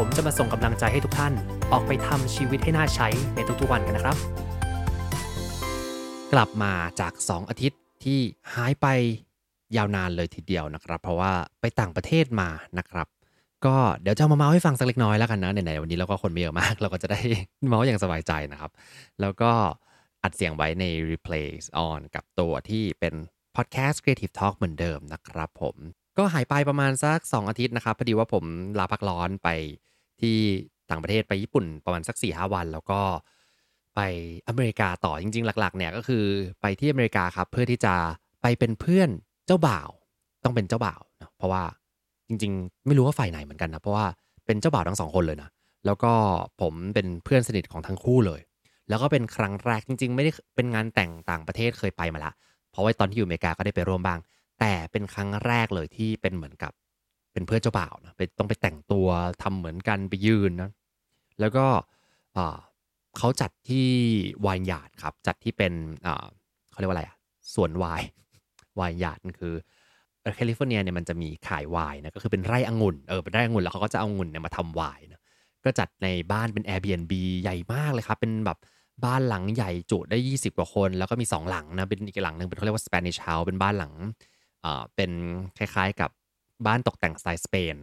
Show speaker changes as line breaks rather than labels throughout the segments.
ผมจะมาส่งกำลังใจให้ทุกท่าน ออกไปทำชีวิตให้น่าใช้ในทุกๆวันกันนะครับ
กลับมาจาก 2 อาทิตย์ที่หายไปยาวนานเลยทีเดียวนะครับ เพราะว่าไปต่างประเทศมานะครับ ก็เดี๋ยวจะมาเมาส์ให้ฟังสักเล็กน้อยแล้วกันนะไหนๆวันนี้เราก็คนไม่เยอะมาก เราก็จะได้เมาส์อย่างสบายใจนะครับ แล้วก็อัดเสียงไว้ใน replay on กับตัวที่เป็น podcast creative talk เหมือนเดิมนะครับผม ก็หายไปประมาณสัก 2 อาทิตย์นะครับพอดีว่าผมลาพักร้อนไปที่ต่างประเทศไปญี่ปุ่นประมาณสัก4ีหวัน แล้วก็ไปอเมริกาต่อจริง ๆ หลัก ๆ เนี่ยก็คือไปที่อเมริกาครับ เพื่อที่จะไปเป็นเพื่อนเจ้าบ่าว ต้องเป็นเจ้าบ่าวนะเพราะว่าจริง ๆ ไม่รู้ว่าฝ่ายไหนเหมือนกันนะเพราะว่าเป็นเจ้าบ่าวทั้งสองคนเลยนะแล้วก็ผมเป็นเพื่อนสนิทของทั้งคู่เลย แล้วก็เป็นครั้งแรกจริง ๆ ไม่ได้เป็นงานแต่งต่างประเทศเคยไปมาละเพราะว่าตอนที่อยู่อเมริกาก็ได้ไปร่วมบ้าง แต่เป็นครั้งแรกเลยที่เป็นเหมือนกับ เป็นเพื่อนเจ้าบ่าวนะไปต้องไปแต่งตัวทำเหมือนกันไปยืนนะแล้วก็เขาจัดที่วายหยาดครับ จัดที่เป็นเขาเรียกว่าอะไรอะสวนวายวายหยาดคือแคลิฟอร์เนียเนี่ยมันจะมีขายวายนะก็คือเป็นไร่องุ่นเออเป็นไร่องุ่นแล้วเขาก็จะเอาองุ่นเนี่ยมาทำวายนะก็จัดในบ้านเป็น Airbnb ใหญ่มากเลยครับ เป็นแบบบ้านหลังใหญ่จุได้ 20 กว่าคน แล้วก็มี 2 หลังนะ เป็นอีกหลังหนึ่งเป็นเขาเรียกว่า Spanish House เป็นบ้านหลัง เป็นคล้ายๆกับบ้านตกแต่งสไตล์สเปน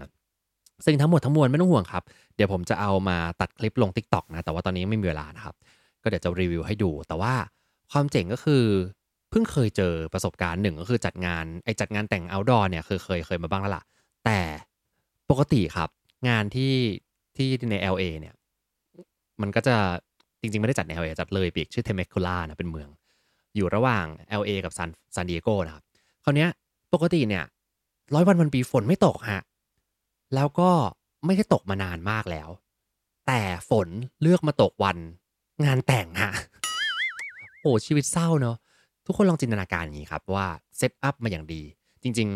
ซึ่งทั้งหมดทั้งมวลไม่ต้องห่วงครับ เดี๋ยวผมจะเอามาตัดคลิปลง Tik t o อกนะ แต่ว่าตอนนี้ไม่มีเวลานะครับ ก็เดี๋ยวจะรีวิวให้ดู แต่ว่าความเจ๋งก็คือ เพิ่งเคยเจอประสบการณ์หนึ่งก็คือจัดงานไอจัดงานแต่ง outdoor เนี่ยคือเคยเคยมาบ้างแล้วล่ะ แต่ปกติครับ งานที่ที่ใน LA เนี่ย มันก็จะจริงๆ ไม่ได้จัดใน LA จัดเลยไปอีกชื่อ Temecula นะเป็นเมือง อยู่ระหว่าง LA กับซานซานดิเอโกนะครับคราวนี้ ปกติเนี่ยร้อยวันพันปีฝนไม่ตกฮะแล้วก็ไม่ได้ตกมานานมากแล้ว แต่ฝนเลือกมาตกวันงานแต่งฮะโอ้ชีวิตเศร้าเนาะทุกคนลองจินตนาการอย่างนี้ครับว่าset up มาอย่างดี จริง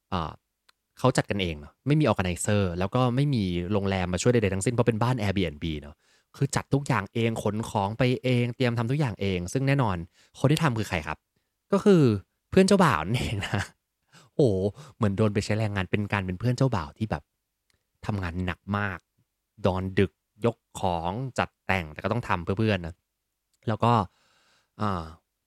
ๆเขาจัดกันเองเนาะไม่มี organizer แล้วก็ไม่มีโรงแรมมาช่วยใดๆทั้งสิ้นเพราะเป็นบ้าน Airbnb เนาะคือจัดทุกอย่างเองขนของไปเองเตรียมทำทุกอย่างเอง ซึ่งแน่นอนคนที่ทำคือใครครับ ก็คือเพื่อนเจ้าบ่าวนั่นเองนะ โอ้เหมือนโดนไปใช้แรงงานเป็นการเป็นเพื่อนเจ้าบ่าวที่แบบทำงานหนักมากนอนดึกยกของจัดแต่งแต่ก็ต้องทำเพื่อเพื่อนนะแล้วก็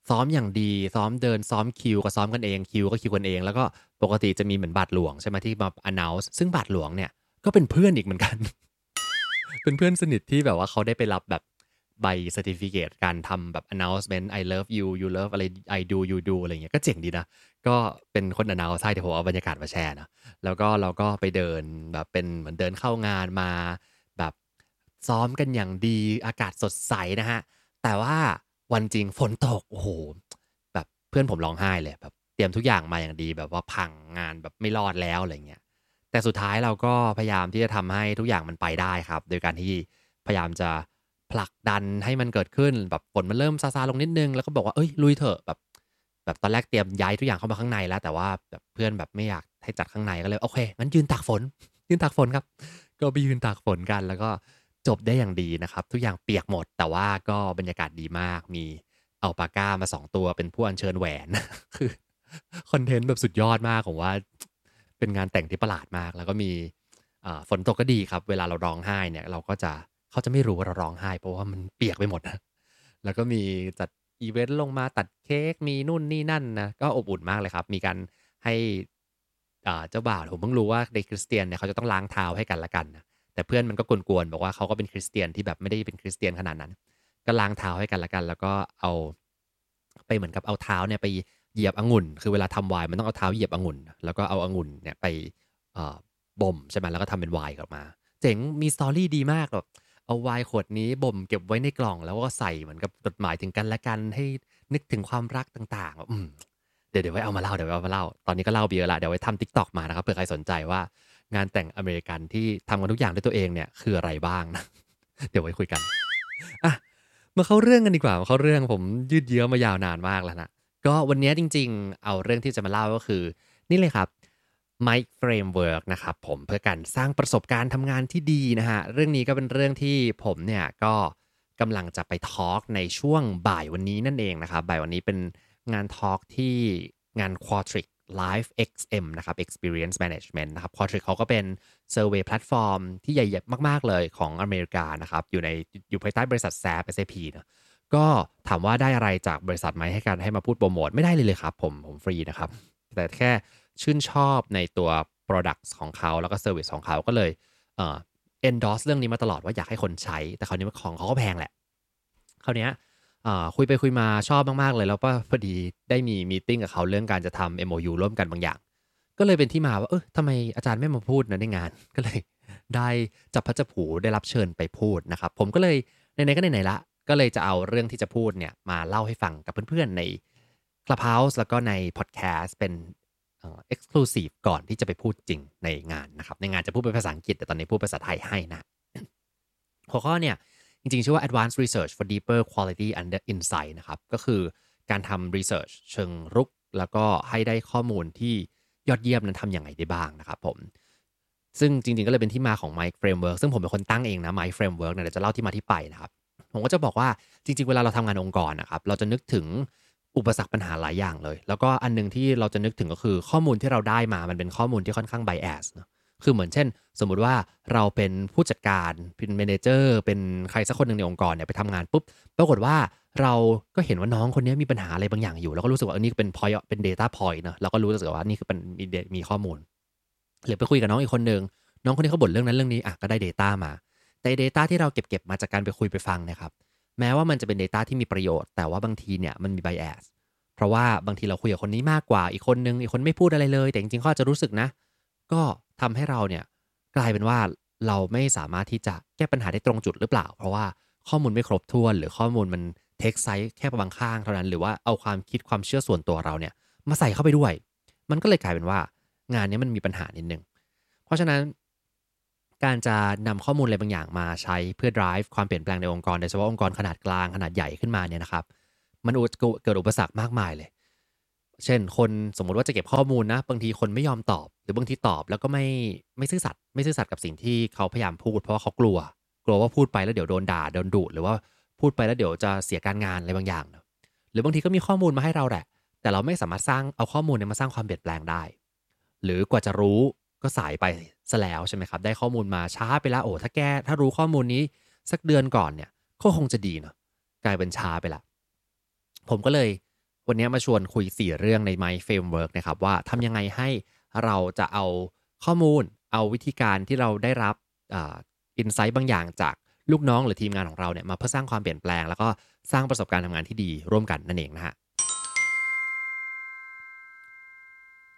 ซ้อมอย่างดีซ้อมเดินซ้อมคิวก็ซ้อมกันเองคิวก็คิวกันเอง แล้วก็ปกติจะมีเหมือนบาทหลวงใช่ไหมที่มา announce ซึ่งบาทหลวงเนี่ยก็เป็นเพื่อนอีกเหมือนกัน เป็นเพื่อนสนิทที่แบบว่าเขาได้ไปรับแบบ ใบ certificate การทำแบบ announcement I love you you love อะไร I do you do อะไรเงี้ยก็เจ๋งดีนะ ก็เป็นคน announce ใช่เดี๋ยวผมเอาบรรยากาศมาแชร์นะ แล้วก็เราก็ไปเดินแบบเป็นเหมือนเดินเข้างานมา แบบซ้อมกันอย่างดีอากาศสดใสนะฮะ แต่ว่าวันจริงฝนตก โอ้โห แบบเพื่อนผมร้องไห้เลยแบบเตรียมทุกอย่างมาอย่างดีแบบว่าพังงานแบบไม่รอดแล้วอะไรเงี้ยแต่สุดท้ายเราก็พยายามที่จะทำให้ทุกอย่างมันไปได้ครับ โดยการที่พยายามจะ ผลักดันให้มันเกิดขึ้นแบบฝนมันเริ่มซาซาลงนิดนึงแล้วก็บอกว่าเอ้ยลุยเถอะแบบ แบบตอนแรกเตรียมย้ายทุกอย่างเข้ามาข้างในแล้ว แต่ว่าแบบเพื่อนแบบไม่อยากให้จัดข้างในก็เลยโอเคงั้นยืนตากฝน ยืนตากฝนครับ ก็ไปยืนตากฝนกัน แล้วก็จบได้อย่างดีนะครับ ทุกอย่างเปียกหมด แต่ว่าก็บรรยากาศดีมากมีเอาปาก้ามาสองตัวเป็นผู้อัญเชิญแหวนคือคอนเทนต์แบบสุดยอดมากผมว่า เป็นงานแต่งที่ประหลาดมาก แล้วก็มีฝนตกก็ดีครับ เวลาเราร้องไห้เนี่ย เราก็จะ เขาจะไม่รู้ว่าเราร้องไห้เพราะว่ามันเปียกไปหมดนะแล้วก็มีจัดอีเวนต์ลงมาตัดเค้กมีนู่นนี่นั่นนะก็อบอุ่นมากเลยครับ มีการให้เจ้าบ่าวผมเพิ่งรู้ว่าในคริสเตียนเนี่ยเขาจะต้องล้างเท้าให้กันละกันนะแต่เพื่อนมันก็กวนๆบอกว่าเขาก็เป็นคริสเตียนที่แบบไม่ได้เป็นคริสเตียนขนาดนั้น ก็ล้างเท้าให้กันละกัน แล้วก็เอาไปเหมือนกับเอาเท้าเนี่ยไปเหยียบองุ่น คือเวลาทำไวน์มันต้องเอาเท้าเหยียบองุ่น แล้วก็เอาองุ่นเนี่ยไปบ่มใช่ไหมแล้วก็ทำเป็นไวน์ออกมา เจ๋งมีสตอรี่ดีมากแบบ เอาไวน์ขวดนี้บ่มเก็บไว้ในกล่อง แล้วก็ใส่เหมือนกับจดหมายถึงกันและกันให้นึกถึงความรักต่างๆอืมเดี๋ยวเดี๋ยวไว้เอามาเล่าเดี๋ยวไว้เอามาเล่าตอนนี้ก็เล่าเบียร์ละเดี๋ยวไว้ทำ TikTok มานะครับเผื่อใครสนใจว่างานแต่งอเมริกันที่ทำกันทุกอย่างด้วยตัวเองเนี่ยคืออะไรบ้างนะเดี๋ยวไว้คุยกันอะมาเข้าเรื่องกันดีกว่ามาเข้าเรื่องผมยืดเยื้อมายาวนานมากแล้วนะก็วันนี้จริง ๆ เอาเรื่องที่จะมาเล่าก็คือ นี่เลยครับ MIKE Framework นะครับผมเพื่อการสร้างประสบการณ์ทำงานที่ดีนะฮะเรื่องนี้ก็เป็นเรื่องที่ผมเนี่ยก็กำลังจะไปทอล์กในช่วงบ่ายวันนี้นั่นเองนะครับบ่ายวันนี้เป็นงานทอล์กที่งาน Qualtric Live XM นะครับ Experience Management นะครับ Qualtrics เขาก็เป็น Survey Platform ที่ใหญ่ๆมาก ๆ เลยของอเมริกานะครับ อยู่ในอยู่ภายใต้บริษัท SAP SAP นะก็ถามว่าได้อะไรจากบริษัทไหมให้การให้มาพูดโปรโมท ไม่ได้เลยเลยครับ ผมผมฟรีนะครับ แต่แค่ ชื่นชอบในตัว Products ของเขาแล้วก็ Service ของเขาก็เลยเอ่อ endorse เรื่องนี้มาตลอดว่าอยากให้คนใช้ แต่คราวนี้ของเขาก็แพงแหละคราวนี้คุยไปคุยมาชอบมาก ๆ เลย แล้วก็พอดีได้มีมีติ้งกับเขาเรื่องการจะทำ MOU ร่วมกันบางอย่าง ก็เลยเป็นที่มาว่าเออทำไมอาจารย์ไม่มาพูดนะในงานก็เลยได้จับพัชผูได้รับเชิญไปพูดนะครับ ผมก็เลยไหนๆก็ไหนๆละ ก็เลยจะเอาเรื่องที่จะพูดเนี่ยมาเล่าให้ฟังกับเพื่อนๆใน Clubhouse แล้วก็ใน Podcast เป็น เอ็กซ์คลูซีฟก่อนที่จะไปพูดจริงในงานนะครับ ในงานจะพูดเป็นภาษาอังกฤษ แต่ตอนนี้พูดภาษาไทยให้นะหัวข้อเนี่ย จริงๆ ชื่อว่า Advanced Research for Deeper Quality and Insight นะครับ ก็คือการทำ research เชิงรุก แล้วก็ให้ได้ข้อมูลที่ยอดเยี่ยมนั้นทำอย่างไรได้บ้างนะครับผม ซึ่งจริงๆ ก็เลยเป็นที่มาของ Mike Framework ซึ่งผมเป็นคนตั้งเองนะ Mike Framework เนี่ยเดี๋ยวจะเล่าที่มาที่ไปนะครับ ผมก็จะบอกว่าจริง ๆ เวลาเราทำงานองค์กรนะครับ เราจะนึกถึง อุปสรรคปัญหาหลายอย่างเลย แล้วก็อันนึงที่เราจะนึกถึงก็คือข้อมูลที่เราได้มามันเป็นข้อมูลที่ค่อนข้าง bias นะคือเหมือนเช่น สมมุติว่าเราเป็นผู้จัดการเป็นเมนเจอร์เป็นใครสักคนหนึ่งในองค์กรเนี่ยไปทำงานปุ๊บปรากฏว่าเราก็เห็นว่าน้องคนนี้มีปัญหาอะไรบางอย่างอยู่ แล้วก็รู้สึกว่าอันนี้เป็น point เป็น data point นะเราก็รู้สึกว่านี่คือเป็นมีมีข้อมูลหรือไปคุยกับน้องอีกคนหนึ่งน้องคนนี้เขาบ่นเรื่องนั้นเรื่องนี้อะก็ได้ data มา แต่ data ที่เราเก็บเก็บมาจากการไปคุยไปฟังนะครับ แม้ว่ามันจะเป็น data ที่มีประโยชน์ แต่ว่าบางทีเนี่ยมันมี bias เพราะว่าบางทีเราคุยกับคนนี้มากกว่าอีกคนนึงอีกคนไม่พูดอะไรเลย แต่จริงๆเขาจะรู้สึกนะ ก็ทำให้เราเนี่ยกลายเป็นว่าเราไม่สามารถที่จะแก้ปัญหาได้ตรงจุดหรือเปล่า เพราะว่าข้อมูลไม่ครบถ้วน หรือข้อมูลมันเทคไซส์แค่บางข้างเท่านั้น หรือว่าเอาความคิดความเชื่อส่วนตัวเราเนี่ยมาใส่เข้าไปด้วย มันก็เลยกลายเป็นว่า งานนี้มันมีปัญหานิดนึง เพราะฉะนั้น การจะนำข้อมูลอะไรบางอย่างมาใช้เพื่อ drive ความเปลี่ยนแปลงในองค์กรโดยเฉพาะองค์กรขนาดกลางขนาดใหญ่ขึ้นมาเนี่ยนะครับ มันเกิดอุปสรรคมากมายเลย เช่น คนสมมติว่าจะเก็บข้อมูลนะ บางทีคนไม่ยอมตอบ หรือบางทีตอบแล้วก็ไม่ไม่ซื่อสัตย์ไม่ซื่อสัตย์กับสิ่งที่เขาพยายามพูดเพราะว่าเขากลัว กลัวว่าพูดไปแล้วเดี๋ยวโดนด่าโดนดุหรือว่าพูดไปแล้วเดี๋ยวจะเสียการงานอะไรบางอย่างนะหรือบางทีก็มีข้อมูลมาให้เราแหละ แต่เราไม่สามารถสร้างเอาข้อมูลเนี่ยมาสร้างความเปลี่ยนแปลงได้ หรือกว่าจะรู้ ก็สายไปซะแล้วใช่ไหมครับ ได้ข้อมูลมาช้าไปล้วโอ้ถ้าแก้ถ้ารู้ข้อมูลนี้สักเดือนก่อนเนี่ยก็คงจะดีเนาะกลายเป็นช้าไปละ ผมก็เลยวันนี้มาชวนคุย 4 เรื่องใน My Framework นะครับ ว่าทำยังไงให้เราจะเอาข้อมูล เอาวิธีการที่เราได้รับอินไซต์บางอย่างจากลูกน้องหรือทีมงานของเราเนี่ยมาเพื่อสร้างความเปลี่ยนแปลง แล้วก็สร้างประสบการณ์ทำงานที่ดีร่วมกันนั่นเองนะฮะ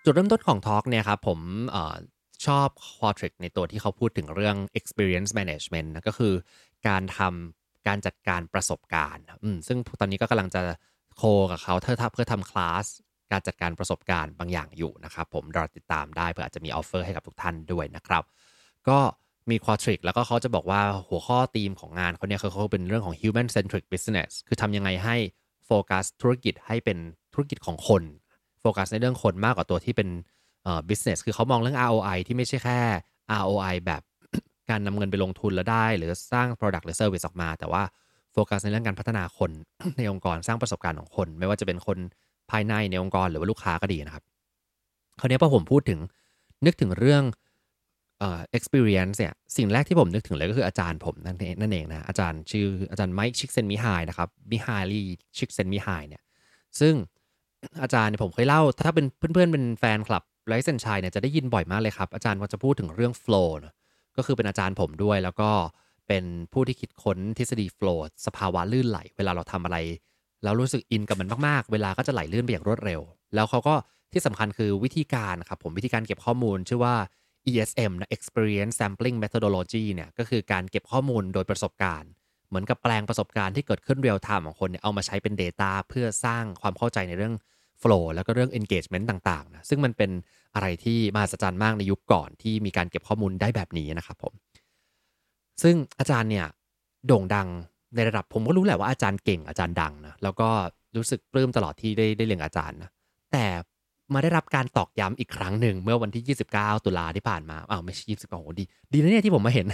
จุดเริ่มต้นของ talk เนี่ยครับผมชอบ Qualtrics ในตัวที่เขาพูดถึงเรื่อง experience management นะก็คือการทำการจัดการประสบการณ์ซึ่งตอนนี้ก็กำลังจะ co กับเขาเพื่อเพื่อทำคลาสการจัดการประสบการณ์บางอย่างอยู่นะครับผมรอติดตามได้เพื่ออาจจะมี offer ให้กับทุกท่านด้วยนะครับ ก็มีควอทริกแล้วก็เขาจะบอกว่าหัวข้อธีมของงานเขาเนี่ยเขาเป็นเรื่องของ human centric business คือทำยังไงให้โฟกัสธุรกิจให้เป็นธุรกิจของคน โฟกัสในเรื่องคนมากกว่าตัวที่เป็นเอ่อ business คือเขามองเรื่อง ROI ที่ไม่ใช่แค่ ROI แบบการนำเงินไปลงทุนแล้วได้ หรือสร้าง product หรือ service ออกมา แต่ว่าโฟกัสในเรื่องการพัฒนาคนในองค์กรสร้างประสบการณ์ของคน ไม่ว่าจะเป็นคนภายในในองค์กรหรือว่าลูกค้าก็ดีนะครับคราวนี้พอผมพูดถึงนึกถึงเรื่องเอ่อ experience เนี่ยสิ่งแรกที่ผมนึกถึงเลยก็คืออาจารย์ผมนั่นเองนั่นเองนะอาจารย์ชื่ออาจารย์ไมค์ชิกเซนมิไฮนะครับมิไฮลีชิกเซนมิไฮเนี่ยซึ่ง อาจารย์เนี่ยผมเคยเล่า ถ้าเป็นเพื่อนๆเป็นแฟนคลับ Life Sensei เนี่ยจะได้ยินบ่อยมากเลยครับ อาจารย์ก็จะพูดถึงเรื่อง flow นก็คือเป็นอาจารย์ผมด้วย แล้วก็เป็นผู้ที่คิดค้นทฤษฎี flow สภาวะลื่นไหล เวลาเราทำอะไร แล้วรู้สึกอินกับมันมากๆ เวลาก็จะไหลลื่นไปอย่างรวดเร็ว แล้วเขาก็ที่สำคัญคือวิธีการครับผมวิธีการเก็บข้อมูลชื่อว่า ESM นะ Experience Sampling Methodology เนี่ยก็คือการเก็บข้อมูลโดยประสบการณ์ เหมือนกับแปลงประสบการณ์ที่เกิดขึ้น real-time ของคนเนี่ยเอามาใช้เป็น Data เพื่อสร้างความเข้าใจในเรื่อง flow แล้วก็เรื่อง engagement ต่างๆนะซึ่งมันเป็นอะไรที่มหัศจรรย์มากในยุคก่อนที่มีการเก็บข้อมูลได้แบบนี้นะครับผม ซึ่งอาจารย์เนี่ยโด่งดังในระดับผมก็รู้แหละว่าอาจารย์เก่งอาจารย์ดังนะแล้วก็รู้สึกปลื้มตลอดที่ได้ได้เรียนอาจารย์นะแต่มาได้รับการตอกย้ำอีกครั้งหนึ่งเมื่อวันที่ 29 ตุลาที่ผ่านมาอ้าวไม่ใช่29โอ้โหดี ดีนะเนี่ยที่ผมมาเห็น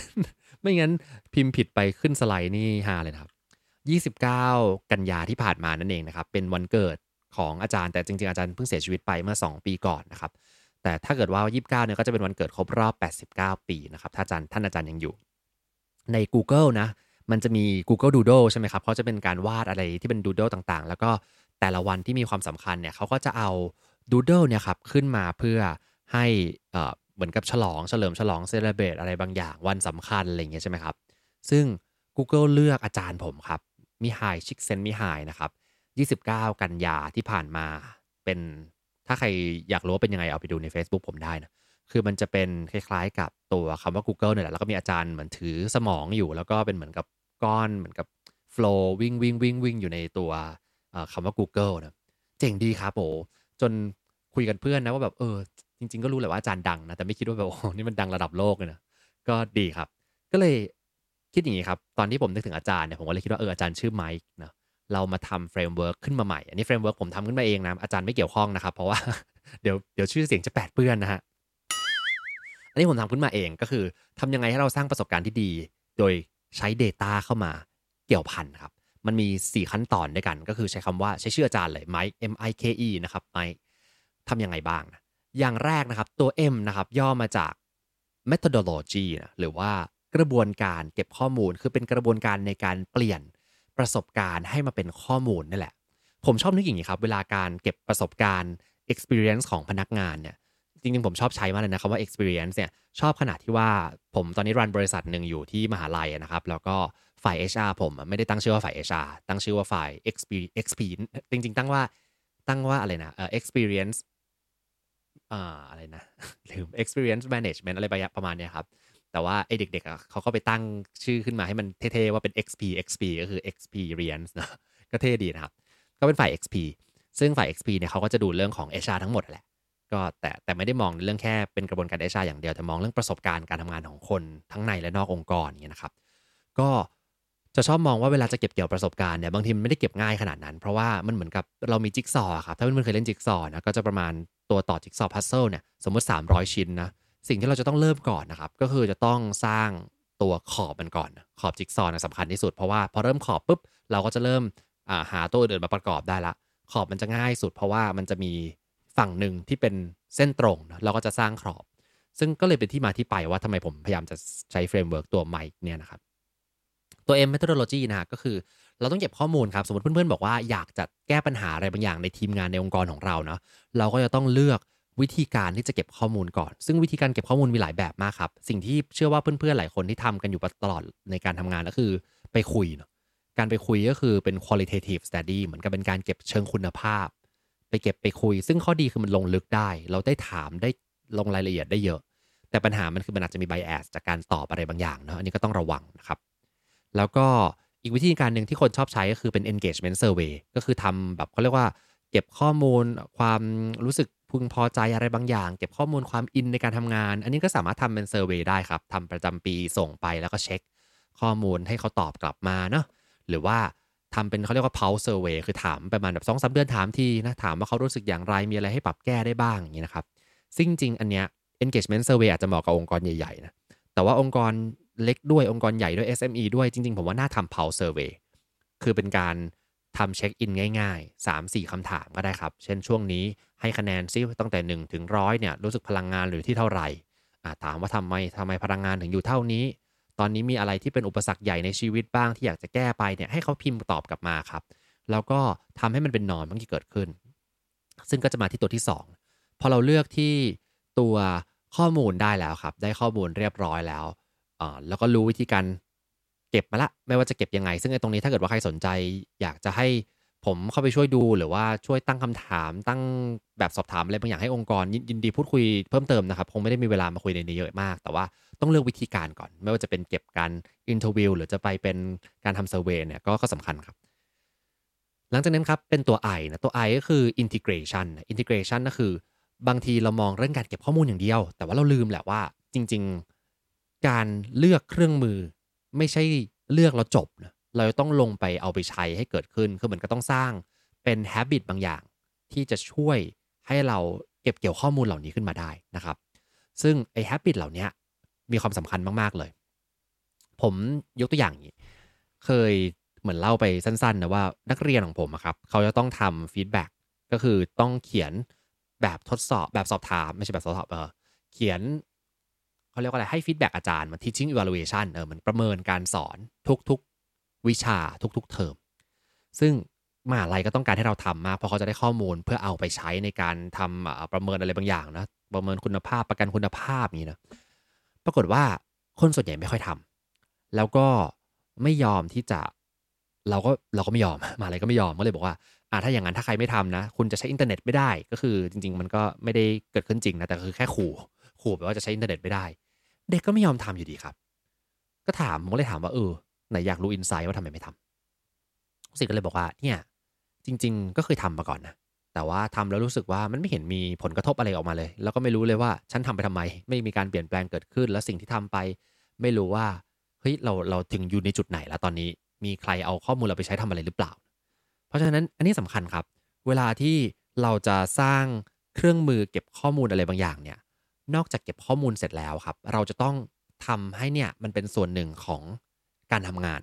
ไม่งั้นพิมพ์ผิดไปขึ้นสไลด์นี่ฮาเลยครับ 29 กันยาที่ผ่านมานั่นเองนะครับ เป็นวันเกิด ของอาจารย์แต่จริงๆอาจารย์เพิ่งเสียชีวิตไปเมื่อ 2 ปีก่อนนะครับ แต่ถ้าเกิดว่า 29เนี่ยก็จะเป็นวันเกิดครบรอบ 89 ปีนะครับถ้าอาจารย์ท่านอาจารย์ยังอยู่ ใน Google นะมันจะมี Google Doodle ใช่ไหมครับเขาจะเป็นการวาดอะไรที่เป็น Doodle ต่างๆ แล้วก็แต่ละวันที่มีความสำคัญเนี่ยเขาก็จะเอา Doodle เนี่ยครับขึ้นมาเพื่อให้เหมือนกับฉลองเฉลิมฉลองเซเลบรตอะไรบางอย่างวันสำคัญอะไรอย่างเงี้ยใช่ไหมครับ ซึ่ง Google เลือกอาจารย์ผมครับมิฮายชิกเซนมิฮายนะครับ 29 กันยาที่ผ่านมาเป็นถ้าใครอยากรู้ว่าเป็นยังไงเอาไปดูใน Facebook ผมได้นะคือมันจะเป็นคล้ายๆ กับตัวคำว่า Google เนี่ยแหละแล้วก็มีอาจารย์เหมือนถือสมองอยู่ แล้วก็เป็นเหมือนกับก้อนเหมือนกับ flow วิ่งวิ่งวิ่งวิ่งอยู่ในตัวคำว่า Google นะเจ๋งดีครับโอจนคุยกันเพื่อนนะว่าแบบเออจริง ๆ ก็รู้แหละว่าอาจารย์ดังนะแต่ไม่คิดว่าแบบโอ้นี่มันดังระดับโลกเลยนะก็ดีครับ ก็เลยคิดอย่างนี้ครับ ตอนที่ผมนึกถึงอาจารย์เนี่ยผมก็เลยคิดว่าเอออาจารย์ชื่อไมค์นะ เรามาทำ framework ขึ้นมาใหม่ อันนี้ framework ผมทำขึ้นมาเองนะ อาจารย์ไม่เกี่ยวข้องนะครับ เพราะว่าเดี๋ยวเดี๋ยวชื่อเสียงจะแปดเปื้อนนะฮะ อันนี้ผมทำขึ้นมาเองก็คือทำยังไงให้เราสร้างประสบการณ์ที่ดี โดยใช้ Data เข้ามาเกี่ยวพันครับ มันมี 4 ขั้นตอนด้วยกัน ก็คือใช้คำว่าใช้ชื่ออาจารย์เลย MIKE M I K E นะครับไมค์ทำยังไงบ้างนะอย่างแรกนะครับตัว M นะครับย่อมาจาก methodology นะหรือว่ากระบวนการเก็บข้อมูลคือเป็นกระบวนการในการเปลี่ยน ประสบการณ์ให้มาเป็นข้อมูลนี่แหละ ผมชอบนึกอย่างนี้ครับ เวลาการเก็บประสบการณ์ experience ของพนักงานเนี่ยจริงๆ ผมชอบใช้มากเลยนะคำว่า experience เนี่ยชอบขนาดที่ว่าผมตอนนี้รันบริษัทหนึ่งอยู่ที่มหาลัยนะครับ แล้วก็ฝ่าย HR ผมไม่ได้ตั้งชื่อว่าฝ่าย HR ตั้งชื่อว่าฝ่าย XP XP จริง ๆ ตั้งว่าตั้งว่าอะไรนะเอ่อ experience อ่าอะไรนะลืม experience management อะไรประมาณนี้ครับ แต่ว่าไอเด็กๆเขาก็ไปตั้งชื่อขึ้นมาให้มันเท่ๆ ว่าเป็น XP XP ก็คือ experience นะก็เท่ดีนะครับ ก็เป็นฝ่าย XP ซึ่งฝ่าย XP เนี่ยเขาก็จะดูเรื่องของ HR ทั้งหมดแหละก็แต่แต่ไม่ได้มองเรื่องแค่เป็นกระบวนการ HR อย่างเดียว แต่มองเรื่องประสบการณ์การทำงานของคนทั้งในและนอกองค์กรอย่างเงี้ยนะครับ ก็จะชอบมองว่าเวลาจะเก็บเกี่ยวประสบการณ์เนี่ยบางทีมันไม่ได้เก็บง่ายขนาดนั้น เพราะว่ามันเหมือนกับเรามีจิ๊กซอว์ครับถ้าเพื่อนๆเคยเล่นจิ๊กซอว์นะก็จะประมาณตัวต่อจิ๊กซอว์ puzzle เนี่ยสมมติ 300 ชิ้นนะ สิ่งที่เราจะต้องเริ่มก่อนนะครับ ก็คือจะต้องสร้างตัวขอบมันก่อน ขอบจิ๊กซอว์สำคัญที่สุดเพราะว่าพอเริ่มขอบปุ๊บเราก็จะเริ่มหาตัวอื่นมาประกอบได้ละ ขอบมันจะง่ายสุด เพราะว่ามันจะมีฝั่งหนึ่งที่เป็นเส้นตรงเราก็จะสร้างขอบ ซึ่งก็เลยเป็นที่มาที่ไปว่าทำไมผมพยายามจะใช้ framework ตัว MIKE เนี่ยนะครับตัว M methodology นะก็คือเราต้องเก็บข้อมูลครับ สมมติเพื่อนๆ บอกว่าอยากจะแก้ปัญหาอะไรบางอย่างในทีมงานในองค์กรของเราเนาะเราก็จะต้องเลือก วิธีการที่จะเก็บข้อมูลก่อน ซึ่งวิธีการเก็บข้อมูลมีหลายแบบมากครับ สิ่งที่เชื่อว่าเพื่อนๆหลายคนที่ทำกันอยู่ตลอดในการทำงานก็คือไปคุยเนาะการไปคุยก็คือเป็น qualitative study เหมือนกับเป็นการเก็บเชิงคุณภาพ ไปเก็บไปคุย ซึ่งข้อดีคือมันลงลึกได้ เราได้ถามได้ลงรายละเอียดได้เยอะ แต่ปัญหามันคือมันอาจจะมี bias จากการตอบอะไรบางอย่างเนาะอันนี้ก็ต้องระวังนะครับ แล้วก็อีกวิธีการหนึ่งที่คนชอบใช้ก็คือเป็น engagement survey ก็คือทำแบบเขาเรียกว่า เก็บข้อมูลความรู้สึก พึงพอใจอะไรบางอย่าง เก็บข้อมูลความอินในการทำงาน อันนี้ก็สามารถทำเป็นเซอร์เวยได้ครับทำประจำปีส่งไปแล้วก็เช็ค ข้อมูลให้เขาตอบกลับมาเนาะหรือว่าทำเป็นเขาเรียกว่า pulse survey คือถามประมาณแบบสองสาเดือนถามทีนะถามว่าเขารู้สึกอย่างไรมีอะไรให้ปรับแก้ได้บ้างอย่างนี้นะครับซึ่งจริงอันเนี้ย engagement survey อาจจะเหมาะกับองค์กรใหญ่ๆนะแต่ว่าองค์กรเล็กด้วยองค์กรใหญ่ด้วย SME ด้วยจริง ๆ ผมว่าน่าทำ pulse survey คือเป็นการทำเช็คอินง่าย ๆ 3-4คำถามก็ได้ครับ เช่นช่วงนี้ ให้คะแนนซิตั้งแต่ 1 ถึงร้อยเนี่ยรู้สึกพลังงานหรือที่เท่าไหร่ถามว่าทำไมทำไมพลังงานถึงอยู่เท่านี้ ตอนนี้มีอะไรที่เป็นอุปสรรคใหญ่ในชีวิตบ้างที่อยากจะแก้ไปเนี่ยให้เขาพิมพ์ตอบกลับมาครับ แล้วก็ทำให้มันเป็นนอนมันที่เกิดขึ้น ซึ่งก็จะมาที่ตัวที่ 2 พอเราเลือกที่ตัวข้อมูลได้แล้วครับ ได้ข้อมูลเรียบร้อยแล้วแล้วก็รู้วิธีการเก็บมาละ ไม่ว่าจะเก็บยังไง ซึ่งไอ้ตรงนี้ถ้าเกิดว่าใครสนใจ อยากจะให้ ผมเข้าไปช่วยดูหรือว่าช่วยตั้งคำถาม ตั้งแบบสอบถามอะไรบางอย่างให้องค์กร ยินดีพูดคุยเพิ่มเติมนะครับ คงไม่ได้มีเวลามาคุยในนี้เยอะมาก แต่ว่าต้องเลือกวิธีการก่อน ไม่ว่าจะเป็นเก็บการ interview หรือจะไปเป็นการทำ survey เนี่ยก็สำคัญครับ หลังจากนั้นครับเป็นตัว I นะตัว I ก็คือ integration integration ก็คือ บางทีเรามองเรื่องการเก็บข้อมูลอย่างเดียว แต่ว่าเราลืมแหละว่าจริง ๆ การเลือกเครื่องมือ ไม่ใช่เลือกแล้วจบนะ เราต้องลงไปเอาไปใช้ให้เกิดขึ้น คือเหมือนก็ต้องสร้างเป็น habit บางอย่าง ที่จะช่วยให้เราเก็บเกี่ยวข้อมูลเหล่านี้ขึ้นมาได้นะครับ ซึ่งไอ้ habit เหล่านี้มีความสำคัญมาก ๆ เลย ผมยกตัวอย่างนี้ เคยเหมือนเล่าไปสั้นๆนะว่านักเรียนของผมครับ เขาจะต้องทำ feedback ก็คือต้องเขียนแบบทดสอบแบบสอบถาม ไม่ใช่แบบสอบถามเออเขียนเขาเรียกว่าอะไรให้ feedback อาจารย์มา teaching evaluation เออมันประเมินการสอนทุกๆ วิชาทุกๆ เทอม ซึ่งมหาลัยก็ต้องการให้เราทำมากเพราะเขาจะได้ข้อมูลเพื่อเอาไปใช้ในการทำประเมินอะไรบางอย่างนะประเมินคุณภาพประกันคุณภาพนี้นะปรากฏว่าคนส่วนใหญ่ไม่ค่อยทำแล้วก็ไม่ยอมที่จะเราก็เราก็ไม่ยอมมาอะไรก็ไม่ยอมก็เลยบอกว่าอ่าถ้าอย่างนั้นถ้าใครไม่ทำนะ คุณจะใช้อินเทอร์เน็ตไม่ได้ ก็คือจริง ๆ มันก็ไม่ได้เกิดขึ้นจริงนะแต่คือแค่ขู่ขู่แบบว่าจะใช้อินเทอร์เน็ตไม่ได้ เด็กก็ไม่ยอมทำอยู่ดีครับ ก็ถามผมก็เลยถามว่าเออ ไหนอยากรู้ insight ว่าทำไมไม่ทำสิก็เลยบอกว่าเนี่ยจริง ๆ ก็เคยทำมาก่อนนะแต่ว่าทำแล้วรู้สึกว่ามันไม่เห็นมีผลกระทบอะไรออกมาเลย แล้วก็ไม่รู้เลยว่าฉันทำไปทำไม ไม่มีการเปลี่ยนแปลงเกิดขึ้น แล้วสิ่งที่ทำไป ไม่รู้ว่าเฮ้ยเราเราถึงอยู่ในจุดไหนแล้วตอนนี้มีใครเอาข้อมูลเราไปใช้ทำอะไรหรือเปล่า เพราะฉะนั้นอันนี้สำคัญครับ เวลาที่เราจะสร้างเครื่องมือเก็บข้อมูลอะไรบางอย่างเนี่ยนอกจากเก็บข้อมูลเสร็จแล้วครับ เราจะต้องทำให้เนี่ยมันเป็นส่วนหนึ่งของ การทำงาน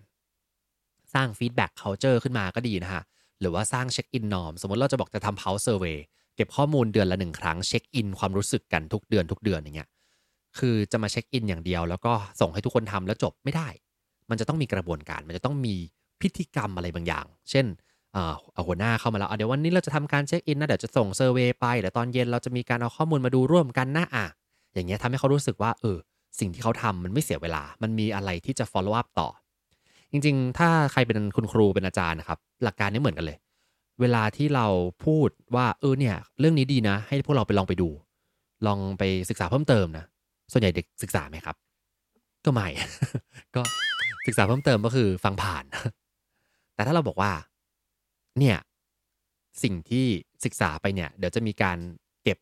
สร้าง feedback culture ขึ้นมาก็ดีนะฮะ หรือว่าสร้าง check-in norm สมมติเราจะบอกจะทำ pulse survey เก็บข้อมูลเดือนละหนึ่งครั้งเช็คอินความรู้สึกกันทุกเดือนทุกเดือนอย่างเงี้ยคือจะมาเช็คอินอย่างเดียว แล้วก็ส่งให้ทุกคนทำแล้วจบไม่ได้ มันจะต้องมีกระบวนการ มันจะต้องมีพิธีกรรมอะไรบางอย่าง เช่นเอาหัวหน้าเข้ามาแล้วเดี๋ยววันนี้เราจะทำการเช็คอินนะเดี๋ยวจะส่งเซอร์เวยไปเดี๋ยวตอนเย็นเราจะมีการเอาข้อมูลมาดูร่วมกันนะอะอย่างเงี้ยทำให้เขารู้สึกว่าเออ สิ่งที่เขาทำมันไม่เสียเวลา มันมีอะไรที่จะ follow up ต่อ จริงๆ ถ้าใครเป็นคุณครูเป็นอาจารย์นะครับ หลักการนี้เหมือนกันเลย เวลาที่เราพูดว่าเออเนี่ย เรื่องนี้ดีนะ ให้พวกเราไปลองไปดู ลองไปศึกษาเพิ่มเติมนะ ส่วนใหญ่เด็กศึกษาไหมครับ ก็ไม่ ก็ศึกษาเพิ่มเติมก็คือฟังผ่าน แต่ถ้าเราบอกว่า เนี่ย สิ่งที่ศึกษาไปเนี่ย เดี๋ยวจะมีการเก็บ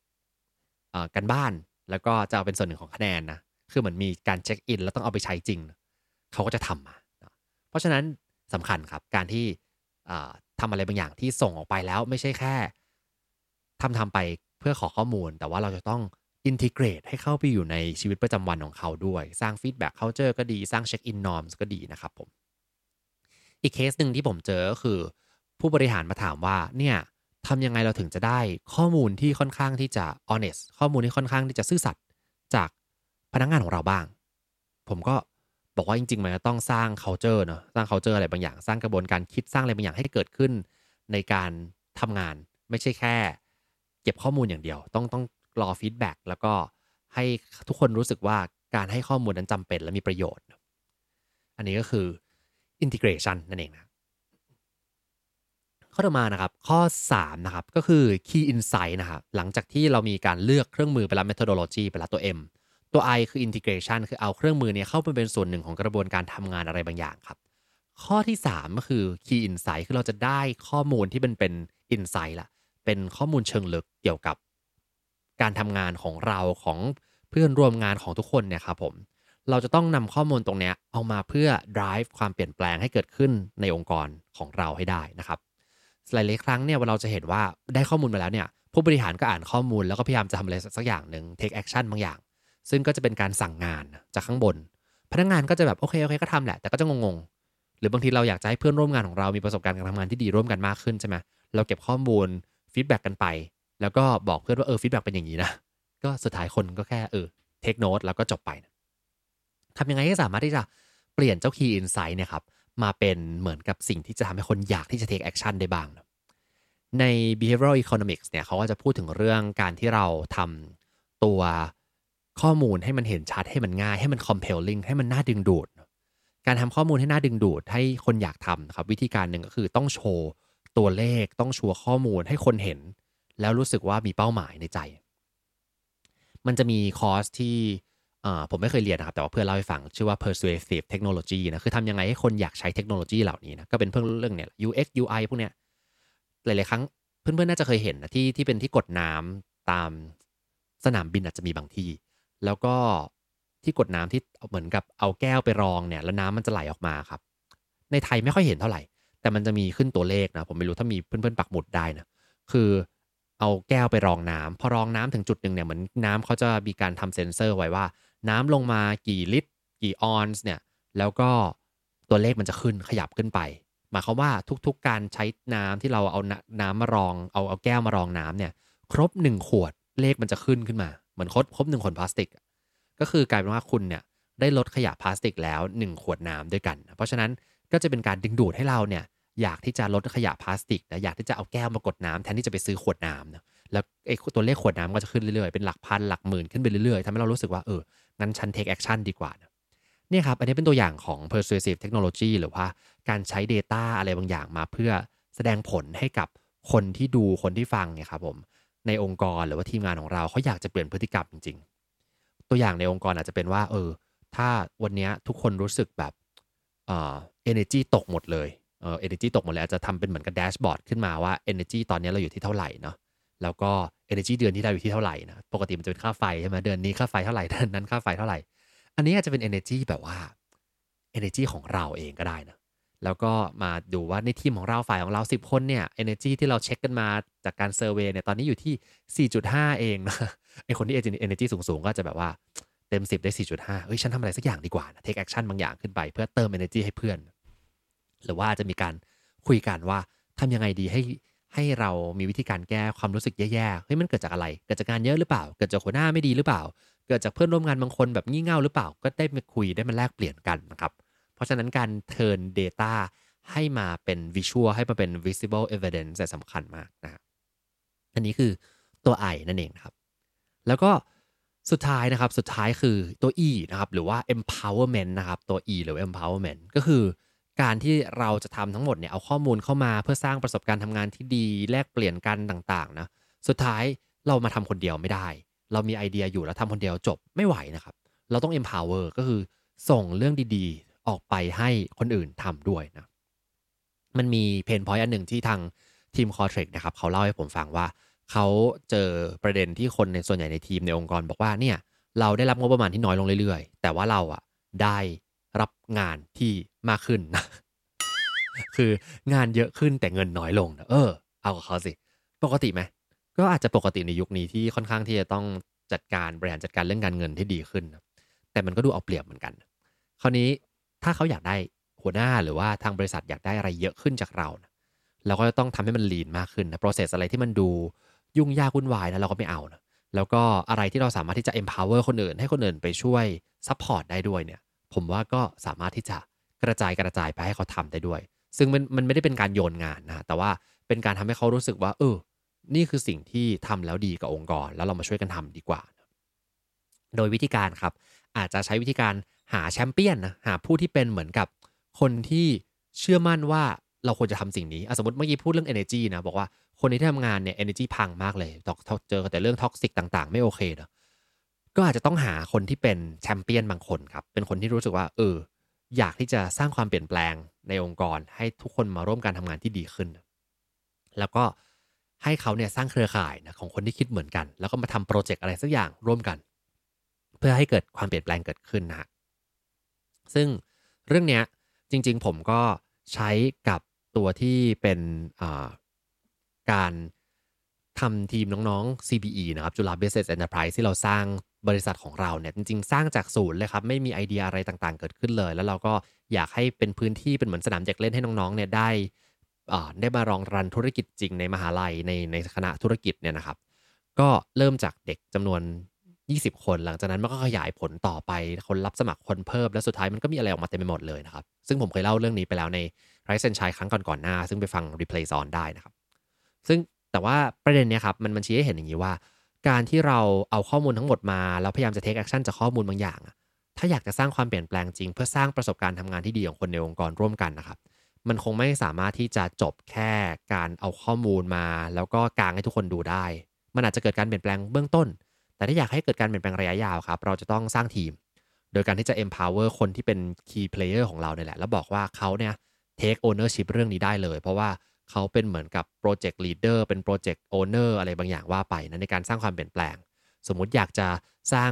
กันบ้าน แล้วก็จะเอาเป็นส่วนหนึ่งของคะแนนนะ คือเหมือนมีการเช็คอินแล้วต้องเอาไปใช้จริง เขาก็จะทำมา เพราะฉะนั้นสำคัญครับการที่ทำอะไรบางอย่างที่ส่งออกไปแล้วไม่ใช่แค่ทำทำไปเพื่อขอข้อมูล แต่ว่าเราจะต้อง integrate ให้เข้าไปอยู่ในชีวิตประจำวันของเขาด้วย สร้าง feedback culture ก็ดีสร้าง check-in norms ก็ดีนะครับผม อีกเคสหนึ่งที่ผมเจอก็คือ ผู้บริหารมาถามว่าเนี่ยทำยังไงเราถึงจะได้ข้อมูลที่ค่อนข้างที่จะ honest ข้อมูลที่ค่อนข้างที่จะซื่อสัตย์จาก พนักงานของเราบ้าง ผมก็บอกว่าจริงๆ มันจะต้องสร้าง culture เนาะสร้าง culture อะไรบางอย่าง สร้างกระบวนการคิดสร้างอะไรบางอย่างให้เกิดขึ้นในการทำงาน ไม่ใช่แค่ เก็บข้อมูลอย่างเดียว ต้องต้องรอ feedback แล้วก็ให้ทุกคนรู้สึกว่าการให้ข้อมูลนั้นจำเป็นและมีประโยชน์ อันนี้ก็คือ integration นั่นเองนะข้อต่อมานะครับ ข้อ 3 นะครับ ก็คือ key insight นะครับหลังจากที่เรามีการเลือกเครื่องมือไปแล้ว methodology ไปแล้วตัว M ตัว I คือ integration คือเอาเครื่องมือเนี้เข้าไปเป็นส่วนหนึ่งของกระบวนการทำงานอะไรบางอย่างครับ ข้อที่ 3 ก็คือ key insight คือเราจะได้ข้อมูลที่เป็นเป็น insight ละเป็นข้อมูลเชิงลึกเกี่ยวกับ การทำงานของเราของเพื่อนร่วมงานของทุกคนเนี่ยครับผมเราจะต้องนำข้อมูลตรงนี้เอามาเพื่อ drive ความเปลี่ยนแปลงให้เกิดขึ้นในองค์กรของเราให้ได้นะครับหลายๆครั้งเนี่ยเราจะเห็นว่าได้ข้อมูลมาแล้วเนี่ยผู้บริหารก็อ่านข้อมูลแล้วก็พยายามจะทำอะไรสักอย่างหนึ่ง take action บางอย่าง ซึ่งก็จะเป็นการสั่งงานจากข้างบน พนักงานก็จะแบบโอเคโอเคก็ทำแหละ แต่ก็จะงงๆ หรือบางทีเราอยากจะให้เพื่อนร่วมงานของเรามีประสบการณ์การทำงานที่ดีร่วมกันมากขึ้นใช่ไหมเราเก็บข้อมูล feedback กันไป แล้วก็บอกเพื่อนว่าเออ feedback เป็นอย่างนี้นะ ก็สุดท้ายคนก็แค่เออ take note แล้วก็จบไปนะทำยังไงให้สามารถที่จะเปลี่ยนเจ้า Key Insight เนี่ยครับมาเป็นเหมือนกับสิ่งที่จะทำให้คนอยากที่จะ take action ได้บ้างนะใน behavioral economics เนี่ยเขาก็จะพูดถึงเรื่องการที่เราทำตัว ข้อมูลให้มันเห็นชัดให้มันง่ายให้มัน compelling ให้มันน่าดึงดูด การทำข้อมูลให้น่าดึงดูดให้คนอยากทำครับวิธีการหนึ่งก็คือต้องโชว์ตัวเลขต้องชัวร์ข้อมูลให้คนเห็น แล้วรู้สึกว่ามีเป้าหมายในใจ มันจะมีคอร์สที่ผมไม่เคยเรียนนะครับ แต่ว่าเพื่อนเล่าให้ฟัง ชื่อว่า persuasive technology นะ คือทำยังไงให้คนอยากใช้เทคโนโลยีเหล่านี้นะ ก็เป็นเพิ่งเรื่องเนี่ย UX UI พวกเนี้ย หลาย ๆ ครั้งเพื่อน ๆ น่าจะเคยเห็นนะที่ที่เป็นที่กดน้ำตามสนามบินอาจจะมีบางที่ แล้วก็ที่กดน้ำที่เหมือนกับเอาแก้วไปรองเนี่ย แล้วน้ำมันจะไหลออกมาครับ ในไทยไม่ค่อยเห็นเท่าไหร่ แต่มันจะมีขึ้นตัวเลขนะ ผมไม่รู้ถ้ามีเพื่อนๆปักหมุดได้นะ คือเอาแก้วไปรองน้ำพอรองน้ำถึงจุดหนึ่งเนี่ยเหมือนน้ำเขาจะมีการทำเซ็นเซอร์ไว้ว่า น้ำลงมากี่ลิตร กี่ออนซ์เนี่ย แล้วก็ตัวเลขมันจะขึ้นขยับขึ้นไปหมายความว่าทุกๆ การใช้น้ำที่เราเอาน้ำมารองเอาเอาแก้วมารองน้ำเนี่ย ครบหนึ่งขวดเลขมันจะขึ้นขึ้นมา เหมือนครบครบหนึ่งขวดพลาสติก ก็คือกลายเป็นว่าคุณเนี่ยได้ลดขยะพลาสติกแล้ว 1 ขวดน้ำด้วยกัน เพราะฉะนั้นก็จะเป็นการดึงดูดให้เราเนี่ยอยากที่จะลดขยะพลาสติกนะอยากที่จะเอาแก้วมากดน้ำแทนที่จะไปซื้อขวดน้ำนะแล้วไอ้ตัวเลขขวดน้ำก็จะขึ้นเรื่อยๆ เป็นหลักพันหลักหมื่นขึ้นไปเรื่อยๆทำให้เรารู้สึกว่าเอองั้นฉัน take action ดีกว่านะเนี่ยครับ อันนี้เป็นตัวอย่างของ persuasive technology หรือว่าการใช้ Data อะไรบางอย่างมาเพื่อแสดงผลให้กับคนที่ดูคนที่ฟังเนี่ยครับผม ในองค์กรหรือว่าทีมงานของเราเขาอยากจะเปลี่ยนพฤติกรรมจริง ๆ ตัวอย่างในองค์กรอาจจะเป็นว่า เออ ถ้าวันนี้ทุกคนรู้สึกแบบเอ่อ energy ตกหมดเลยเออ energy ตกหมดเลยอาจจะทำเป็นเหมือนกับแดชบอร์ดขึ้นมาว่า energy ตอนนี้เราอยู่ที่เท่าไหร่เนาะแล้วก็ energy เดือนที่เราอยู่ที่เท่าไหร่นะปกติมันจะเป็นค่าไฟใช่ไหมเดือนนี้ค่าไฟเท่าไหร่เดือนนั้นค่าไฟเท่าไหร่ อันนี้อาจจะเป็น energy แบบว่า energy ของเราเองก็ได้นะ แล้วก็มาดูว่าในทีมของเราฝ่ายของเรา 10 คนเนี่ย energy ที่เราเช็คกันมาจากการเซอร์เวยเนี่ยตอนนี้อยู่ที่ 4.5 เองนะไอคนที่ energy สูงๆ ก็จะแบบว่าเต็ม 10 ได้ 4.5 เฮ้ย ฉันทำอะไรสักอย่างดีกว่านะ take action บางอย่างขึ้นไปเพื่อเติม energy ให้เพื่อน หรือว่าจะมีการคุยกันว่าทำยังไงดีให้ให้เรามีวิธีการแก้ความรู้สึกแย่ๆ เฮ้ยมันเกิดจากอะไร เกิดจากงานเยอะหรือเปล่า เกิดจากหัวหน้าไม่ดีหรือเปล่า เกิดจากเพื่อนร่วมงานบางคนแบบงี่เง่าหรือเปล่า ก็ได้มาคุยได้มาแลกเปลี่ยนกันนะครับ เพราะฉะนั้นการ turn data ให้มาเป็น visual ให้มาเป็น visible evidence สำคัญมากนะครับอันนี้คือตัว I นั่นเองนะครับ แล้วก็สุดท้ายนะครับ สุดท้ายคือตัว E นะครับ หรือว่า empowerment นะครับ ตัว E หรือ empowerment ก็คือการที่เราจะทำทั้งหมดเนี่ยเอาข้อมูลเข้ามาเพื่อสร้างประสบการณ์ทำงานที่ดีแลกเปลี่ยนกันต่างๆนะสุดท้ายเรามาทำคนเดียวไม่ได้ เรามีไอเดียอยู่แล้วทำคนเดียวจบไม่ไหวนะครับ เราต้อง empower ก็คือส่งเรื่องดี ออกไปให้คนอื่นทำด้วยนะมันมี pain point อันหนึ่งที่ทางทีม Qualtrics นะครับเขาเล่าให้ผมฟังว่าเขาเจอประเด็นที่คนในส่วนใหญ่ในทีมในองค์กร บอกว่าเนี่ยเราได้รับงบประมาณที่น้อยลงเรื่อยๆ แต่ว่าเราอะได้รับงานที่มากขึ้นนะคืองานเยอะขึ้นแต่เงินน้อยลงนะเออ เอากับเขาสิ ปกติไหมก็อาจจะปกติในยุคนี้ที่ค่อนข้างที่จะต้องจัดการบริหารจัดการเรื่องการเงินที่ดีขึ้นนะแต่มันก็ดูเอาเปรียบเหมือนกัน คราวนี้ ถ้าเขาอยากได้หัวหน้าหรือว่าทางบริษัทอยากได้อะไรเยอะขึ้นจากเรานะเราก็จะต้องทำให้มันลีนมากขึ้นนะ process อะไรที่มันดูยุ่งยากวุ่นวายนะเราก็ไม่เอานะแล้วก็อะไรที่เราสามารถที่จะ empower คนอื่น ให้คนอื่นไปช่วย support ได้ด้วยเนี่ย ผมว่าก็สามารถที่จะกระจายกระจายไปให้เขาทำได้ด้วย ซึ่งมันมันไม่ได้เป็นการโยนงานนะแต่ว่าเป็นการทำให้เขารู้สึกว่า เออ นี่คือสิ่งที่ทำแล้วดีกับองค์กร แล้วเรามาช่วยกันทำดีกว่า โดยวิธีการครับ อาจจะใช้วิธีการ หาแชมเปี้ยนนะหาผู้ที่เป็นเหมือนกับคนที่เชื่อมั่นว่าเราควรจะทำสิ่งนี้สมมติเมื่อกี้พูดเรื่อง energy นะบอกว่าคนที่ทำงานเนี่ย energy พังมากเลยเจอแต่เรื่อง toxic ต่างๆ ไม่โอเคเนาะก็อาจจะต้องหาคนที่เป็นแชมเปี้ยนบางคนครับ เป็นคนที่รู้สึกว่า เออ อยากที่จะสร้างความเปลี่ยนแปลงในองค์กร ให้ทุกคนมาร่วมกันทำงานที่ดีขึ้น แล้วก็ให้เขาเนี่ยสร้างเครือข่ายนะของคนที่คิดเหมือนกัน แล้วก็มาทำโปรเจกต์อะไรสักอย่างร่วมกัน เพื่อให้เกิดความเปลี่ยนแปลงเกิดขึ้นนะฮะ ซึ่งเรื่องเนี้ยจริง ๆ ผมก็ใช้กับตัวที่เป็นการทำทีมน้องๆ CBE นะครับจุฬา Business Enterprise ที่เราสร้างบริษัทของเราเนี่ยจริง ๆ สร้างจากศูนย์เลยครับ ไม่มีไอเดียอะไรต่างๆ เกิดขึ้นเลย แล้วเราก็อยากให้เป็นพื้นที่เป็นเหมือนสนามเด็กเล่นให้น้องๆเนี่ยได้ได้มาลองรันธุรกิจจริงในมหาลัยในในคณะธุรกิจเนี่ยนะครับ ก็เริ่มจากเด็กจำนวน 20 คนหลังจากนั้นมันก็ขยายผลต่อไปคนรับสมัครคนเพิ่ม แล้วสุดท้ายมันก็มีอะไรออกมาเต็มไปหมดเลยนะครับ ซึ่งผมเคยเล่าเรื่องนี้ไปแล้วใน Rise & Shine ครั้งก่อนๆหน้า ซึ่งไปฟัง replay ย้อนได้นะครับ ซึ่งแต่ว่าประเด็นเนี้ยครับมันมันชี้ให้เห็นอย่างนี้ว่า การที่เราเอาข้อมูลทั้งหมดมา แล้วพยายามจะ take action จากข้อมูลบางอย่างถ้าอยากจะสร้างความเปลี่ยนแปลงจริง เพื่อสร้างประสบการณ์ทำงานที่ดีของคนในองค์กรร่วมกันนะครับมันคงไม่สามารถที่จะจบแค่การเอาข้อมูลมา แล้วก็กางให้ทุกคนดูได้ มันอาจจะเกิดการเปลี่ยนแปลงเบื้องต้น แต่ถ้าอยากให้เกิดการเปลี่ยนแปลงระยะยาวครับ เราจะต้องสร้างทีม โดยการที่จะ empower คนที่เป็น key player ของเราเนี่ยแหละ แล้วบอกว่าเขาเนี่ย take ownership เรื่องนี้ได้เลย เพราะว่าเขาเป็นเหมือนกับ project leader เป็น project owner อะไรบางอย่างว่าไปนะในการสร้างความเปลี่ยนแปลง สมมุติอยากจะสร้าง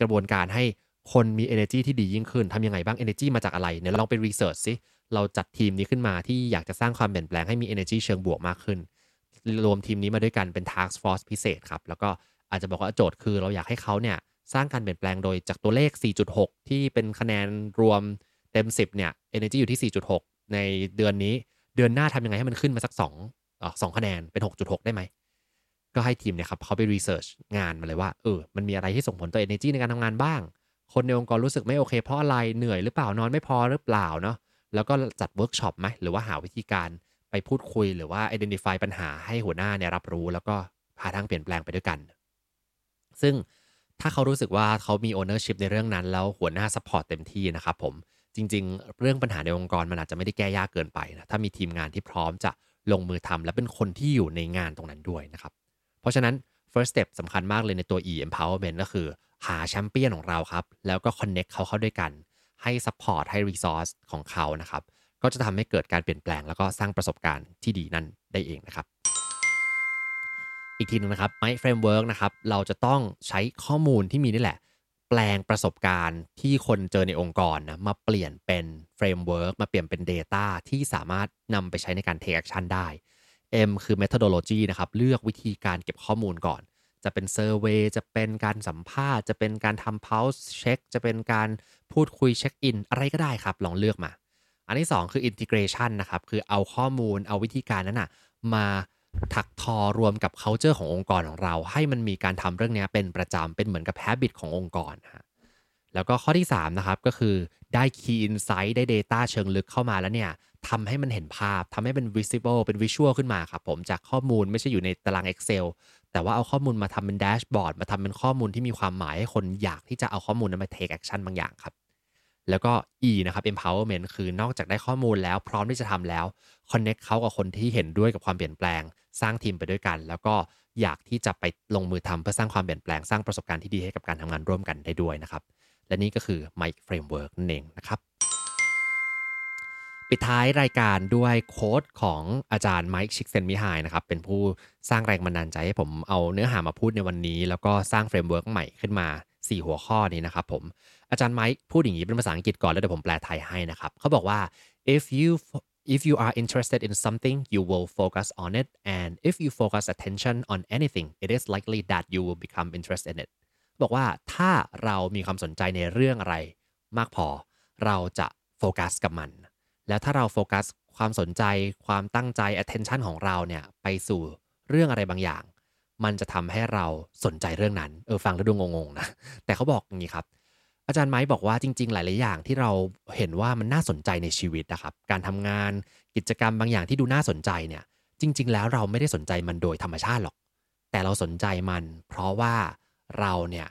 กระบวนการให้คนมี energy ที่ดียิ่งขึ้นทำยังไงบ้าง energy มาจากอะไรเนี่ยลองไป research สิเราจัดทีมนี้ขึ้นมาที่อยากจะสร้างความเปลี่ยนแปลงให้มี energy เชิงบวกมากขึ้น รวมทีมนี้มาด้วยกันเป็น task force พิเศษครับ แล้วก็ อาจจะบอกว่าโจทย์คือเราอยากให้เขาเนี่ยสร้างการเปลี่ยนแปลงโดยจากตัวเลข 4.6 ที่เป็นคะแนนรวมเต็ม 10 เนี่ย energy อยู่ที่ 4.6 ในเดือนนี้ เดือนหน้าทำยังไงให้มันขึ้นมาสัก2ออ2คะแนนเป็น 6.6 ได้ไหม ก็ให้ทีมเนี่ยครับเขาไปรีเสิร์ชงานมาเลยว่าเออ มันมีอะไรที่ส่งผลต่อ energy ในการทำงานบ้าง คนในองค์กรรู้สึกไม่โอเคเพราะอะไร เหนื่อยหรือเปล่านอนไม่พอหรือเปล่าเนาะ แล้วก็จัดเวิร์กช็อปไหมหรือว่าหาวิธีการไปพูดคุยหรือว่า identify ปัญหาให้หัวหน้าเนี่ยรับรู้ แล้วก็หาทางเปลี่ยนแปลงไปด้วยกัน ซึ่งถ้าเขารู้สึกว่าเขามี ownership ในเรื่องนั้น แล้วหัวหน้า support เต็มที่นะครับผมจริง ๆ เรื่องปัญหาในองค์กรมันอาจจะไม่ได้แก้ยากเกินไปนะถ้ามีทีมงานที่พร้อมจะลงมือทำและเป็นคนที่อยู่ในงานตรงนั้นด้วยนะครับ เพราะฉะนั้น first step สำคัญมากเลยในตัว e empowerment ก็คือ หาแชมเปี้ยนของเราครับ แล้วก็ connect เขาเข้าด้วยกัน ให้ support ให้ resource ของเขานะครับ ก็จะทำให้เกิดการเปลี่ยนแปลง แล้วก็สร้างประสบการณ์ที่ดีนั่นได้เองนะครับ อีกทีนึงนะครับ MIKE Framework นะครับ เราจะต้องใช้ข้อมูลที่มีนี่แหละ แปลงประสบการณ์ที่คนเจอในองค์กรนะ มาเปลี่ยนเป็น framework มาเปลี่ยนเป็น Data ที่สามารถนำไปใช้ในการ take action ได้ M คือ methodology นะครับ เลือกวิธีการเก็บข้อมูลก่อน จะเป็น survey จะเป็นการสัมภาษณ์ จะเป็นการทำ pulse check จะเป็นการพูดคุยเช็คอินอะไรก็ได้ครับ ลองเลือกมา อันที่ 2 คือ integration นะครับ คือเอาข้อมูลเอาวิธีการนั้นนะมา ถักทอรวมกับ culture ขององค์กรของเรา ให้มันมีการทำเรื่องนี้เป็นประจำเป็นเหมือนกับ habit ขององค์กรฮะแล้วก็ข้อที่3นะครับก็คือได้ key insight ได้ data เชิงลึกเข้ามาแล้วเนี่ยทำให้มันเห็นภาพทำให้เป็น visible เป็น visual ขึ้นมาครับผมจากข้อมูลไม่ใช่อยู่ในตาราง Excel แต่ว่าเอาข้อมูลมาทำเป็นแดชบอร์ดมาทำเป็นข้อมูลที่มีความหมายให้คนอยากที่จะเอาข้อมูลนั้นมา take action บางอย่างครับ แล้วก็ E นะครับ empowerment คือนอกจากได้ข้อมูลแล้วพร้อมที่จะทำแล้ว connect เขากับคนที่เห็นด้วยกับความเปลี่ยนแปลง สร้างทีมไปด้วยกัน แล้วก็อยากที่จะไปลงมือทำเพื่อสร้างความเปลี่ยนแปลง สร้างประสบการณ์ที่ดีให้กับการทำงานร่วมกันได้ด้วยนะครับ และนี่ก็คือ MIKE Framework นั่นเองนะครับปิดท้ายรายการด้วย quote ของอาจารย์ Mike Csikszentmihalyi นะครับ เป็นผู้สร้างแรงบันดาลใจให้ผมเอาเนื้อหามาพูดในวันนี้ แล้วก็สร้าง framework ใหม่ขึ้นมา 4 หัวข้อนี้นะครับผม อาจารย์ไมค์พูดอย่างนี้เป็นภาษาอังกฤษก่อนแล้วเดี๋ยวผมแปลไทยให้นะครับเขาบอกว่า if you if you are interested in something you will focus on it and if you focus attention on anything it is likely that you will become interested in it บอกว่าถ้าเรามีความสนใจในเรื่องอะไรมากพอ เราจะโฟกัสกับมัน แล้วถ้าเราโฟกัสความสนใจความตั้งใจ attention ของเราเนี่ยไปสู่เรื่องอะไรบางอย่าง มันจะทำให้เราสนใจเรื่องนั้น เออฟังแล้วดูงงๆนะ แต่เขาบอกอย่างนี้ครับ อาจารย์ไม้บอกว่าจริง ๆ หลาย ๆ อย่างที่เราเห็นว่ามันน่าสนใจในชีวิตนะครับ การทำงานกิจกรรมบางอย่างที่ดูน่าสนใจเนี่ย จริง ๆ แล้วเราไม่ได้สนใจมันโดยธรรมชาติหรอก แต่เราสนใจมัน เพราะว่าเราเนี่ย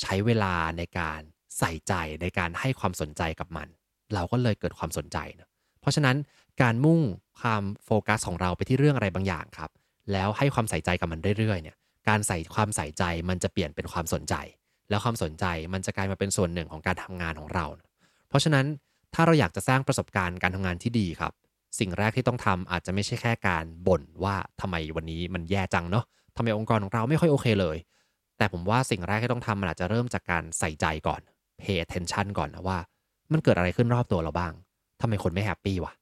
ใช้เวลาในการใส่ใจในการให้ความสนใจกับมัน เราก็เลยเกิดความสนใจนะเพราะฉะนั้นการมุ่งความโฟกัสของเราไปที่เรื่องอะไรบางอย่างครับ แล้วให้ความใส่ใจกับมันเรื่อย ๆ เนี่ย การใส่ความใส่ใจมันจะเปลี่ยนเป็นความสนใจ แล้วความสนใจมันจะกลายมาเป็นส่วนหนึ่งของการทำงานของเรา เพราะฉะนั้นถ้าเราอยากจะสร้างประสบการณ์การทำงานที่ดีครับ สิ่งแรกที่ต้องทำอาจจะไม่ใช่แค่การบ่นว่าทำไมวันนี้มันแย่จังเนาะทำไมองค์กรของเราไม่ค่อยโอเคเลย แต่ผมว่าสิ่งแรกที่ต้องทำมันอาจจะเริ่มจากการใส่ใจก่อน pay attention ก่อนนะว่า มันเกิดอะไรขึ้นรอบตัวเราบ้างทำไมคนไม่แฮปปี้วะ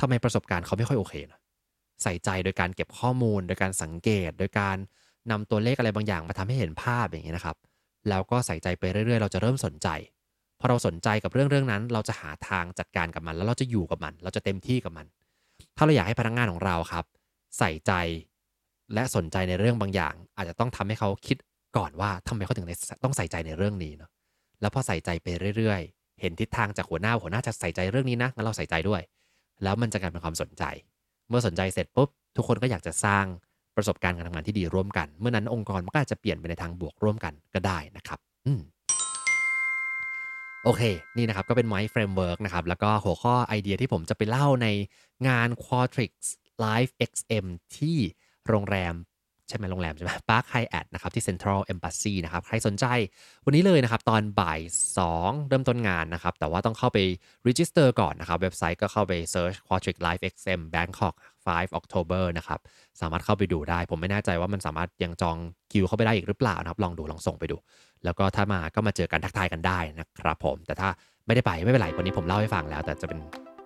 ทำไมประสบการณ์เขาไม่ค่อยโอเคนะใส่ใจโดยการเก็บข้อมูล โดยการสังเกต โดยการนำตัวเลขอะไรบางอย่างมาทำให้เห็นภาพอย่างนี้นะครับ แล้วก็ใส่ใจไปเรื่อยๆ เราจะเริ่มสนใจ พอเราสนใจกับเรื่องเรื่องนั้น เราจะหาทางจัดการกับมัน แล้วเราจะอยู่กับมัน เราจะเต็มที่กับมัน ถ้าเราอยากให้พนักงานของเราครับ ใส่ใจและสนใจในเรื่องบางอย่าง อาจจะต้องทำให้เขาคิดก่อนว่าทำไมเขาถึงต้องใส่ใจในเรื่องนี้เนาะแล้วพอใส่ใจไปเรื่อยๆ เห็นทิศทางจากหัวหน้าหัวหน้าจะใส่ใจเรื่องนี้นะงั้นเราใส่ใจด้วย แล้วมันจะกลายเป็นความสนใจ เมื่อสนใจเสร็จปุ๊บทุกคนก็อยากจะสร้าง ประสบการณ์การทำงานที่ดีร่วมกัน เมื่อนั้นองค์กรมันก็อาจจะเปลี่ยนไปในทางบวกร่วมกันก็ได้นะครับ อืมโอเค นี่นะครับ ก็เป็น MIKE Framework นะครับ แล้วก็หัวข้อไอเดียที่ผมจะไปเล่าในงาน Qualtrics Live XM ที่โรงแรม ช่ไหมโรงแรมใช่ไหม Park Hyatt นะครับที่ Central Embassy นะครับใครสนใจวันนี้เลยนะครับ ตอนบ่าย 2 เริ่มต้นงานนะครับ แต่ว่าต้องเข้าไป register ก่อนนะครับ เว็บไซต์ก็เข้าไป search Quadric Live XM Bangkok 5 October นะครับ สามารถเข้าไปดูได้ ผมไม่แน่ใจว่ามันสามารถยังจองคิวเข้าไปได้อีกหรือเปล่านะครับ ลองดูลองส่งไปดู แล้วก็ถ้ามาก็มาเจอกันทักทายกันได้นะครับผม แต่ถ้าไม่ได้ไปไม่เป็นไรวันนี้ผมเล่าให้ฟังแล้ว แต่จะเป็น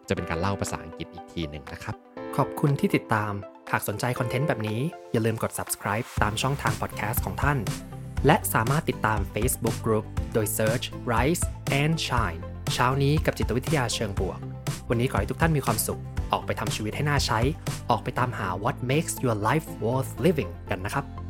จะเป็นการเล่าภาษาอังกฤษอีกทีหนึ่งนะครับ
ขอบคุณที่ติดตาม หากสนใจคอนเทนต์แบบนี้ อย่าลืมกด subscribe ตามช่องทาง podcast ของท่าน และสามารถติดตาม Facebook Group โดย search Rise and Shine เช้านี้กับจิตวิทยาเชิงบวก วันนี้ขอให้ทุกท่านมีความสุข ออกไปทำชีวิตให้น่าใช้ ออกไปตามหา what makes your life worth living กันนะครับ